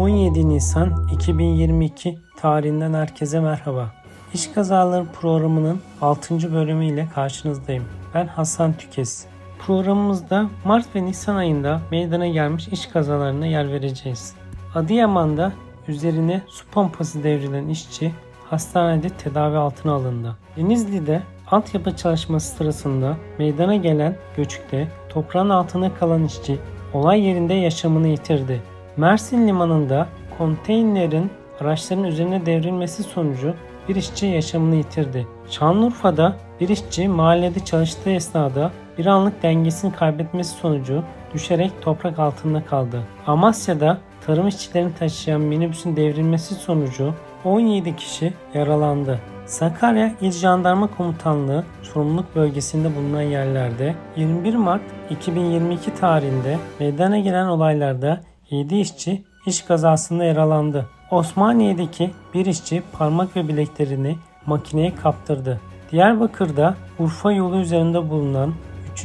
Nisan 2022 tarihinden herkese merhaba. İş Kazaları programının 6. bölümüyle karşınızdayım. Ben Hasan Tükes. Programımızda Mart ve Nisan ayında meydana gelmiş iş kazalarına yer vereceğiz. Adıyaman'da üzerine su pompası devrilen işçi hastanede tedavi altına alındı. Denizli'de altyapı çalışması sırasında meydana gelen göçükte toprağın altına kalan işçi olay yerinde yaşamını yitirdi. Mersin limanında konteynerin araçların üzerine devrilmesi sonucu bir işçi yaşamını yitirdi. Şanlıurfa'da bir işçi mahallede çalıştığı esnada bir anlık dengesini kaybetmesi sonucu düşerek toprak altında kaldı. Amasya'da tarım işçilerini taşıyan minibüsün devrilmesi sonucu 17 kişi yaralandı. Sakarya İl Jandarma Komutanlığı sorumluluk bölgesinde bulunan yerlerde 21 Mart 2022 tarihinde meydana gelen olaylarda 7 işçi iş kazasında yaralandı. Osmaniye'deki bir işçi parmak ve bileklerini makineye kaptırdı. Diyarbakır'da Urfa yolu üzerinde bulunan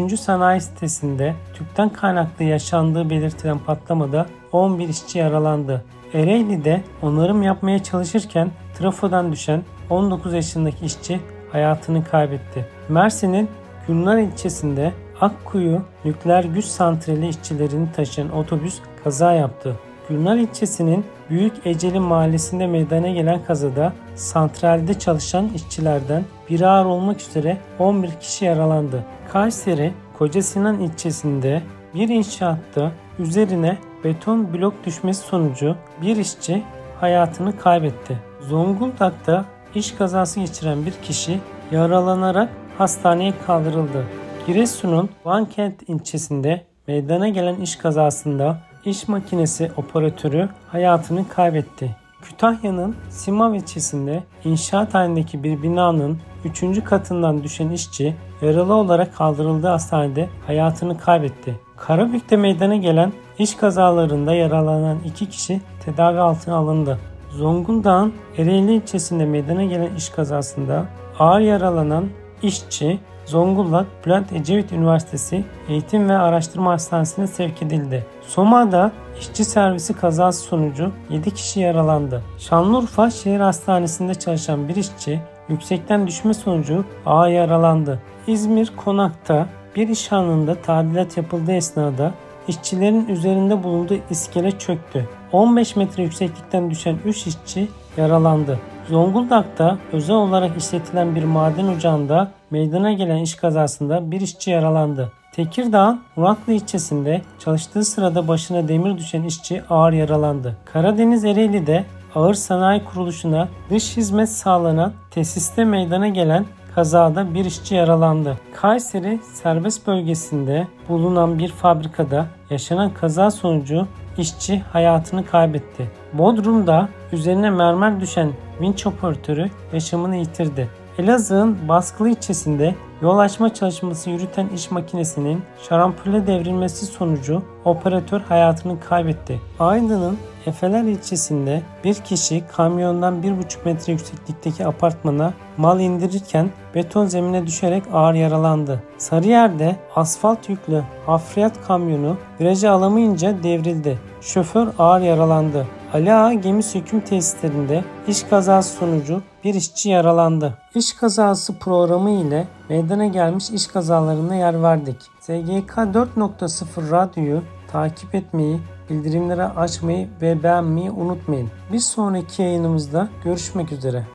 3. sanayi sitesinde tüpten kaynaklı yaşandığı belirtilen patlamada 11 işçi yaralandı. Ereğli'de onarım yapmaya çalışırken trafodan düşen 19 yaşındaki işçi hayatını kaybetti. Mersin'in Gülnar ilçesinde Akkuyu Nükleer Güç Santrali işçilerini taşıyan otobüs kaza yaptı. Gülnar ilçesinin Büyük Eceli mahallesinde meydana gelen kazada santralde çalışan işçilerden biri ağır olmak üzere 11 kişi yaralandı. Kayseri Koca Sinan ilçesinde bir inşaatta üzerine beton blok düşmesi sonucu bir işçi hayatını kaybetti. Zonguldak'ta iş kazası geçiren bir kişi yaralanarak hastaneye kaldırıldı. Giresun'un Vankent ilçesinde meydana gelen iş kazasında iş makinesi operatörü hayatını kaybetti. Kütahya'nın Simav ilçesinde inşaat halindeki bir binanın 3. katından düşen işçi yaralı olarak kaldırıldığı hastanede hayatını kaybetti. Karabük'te meydana gelen iş kazalarında yaralanan iki kişi tedavi altına alındı. Zonguldak'ın Ereğli ilçesinde meydana gelen iş kazasında ağır yaralanan işçi Zonguldak Bülent Ecevit Üniversitesi Eğitim ve Araştırma Hastanesi'ne sevk edildi. Soma'da işçi servisi kazası sonucu 7 kişi yaralandı. Şanlıurfa Şehir Hastanesi'nde çalışan bir işçi yüksekten düşme sonucu ağır yaralandı. İzmir Konak'ta bir iş anında tadilat yapıldığı esnada işçilerin üzerinde bulunduğu iskele çöktü. 15 metre yükseklikten düşen 3 işçi yaralandı. Zonguldak'ta özel olarak işletilen bir maden ocağında meydana gelen iş kazasında bir işçi yaralandı. Tekirdağ, Muratlı ilçesinde çalıştığı sırada başına demir düşen işçi ağır yaralandı. Karadeniz Ereğli'de ağır sanayi kuruluşuna dış hizmet sağlanan tesiste meydana gelen kazada bir işçi yaralandı. Kayseri serbest bölgesinde bulunan bir fabrikada yaşanan kaza sonucu işçi hayatını kaybetti. Bodrum'da üzerine mermer düşen vinç operatörü yaşamını yitirdi. Elazığ'ın Baskılı ilçesinde yol açma çalışması yürüten iş makinesinin şarampole devrilmesi sonucu operatör hayatını kaybetti. Aydın'ın Efeler ilçesinde bir kişi kamyondan 1,5 metre yükseklikteki apartmana mal indirirken beton zemine düşerek ağır yaralandı. Sarıyer'de asfalt yüklü hafriyat kamyonu virajı alamayınca devrildi. Şoför ağır yaralandı. Ali Ağa gemi söküm tesislerinde iş kazası sonucu bir işçi yaralandı. İş kazası programı ile meydana gelmiş iş kazalarına yer verdik. SGK 4.0 radyoyu takip etmeyi, bildirimleri açmayı ve beğenmeyi unutmayın. Bir sonraki yayınımızda görüşmek üzere.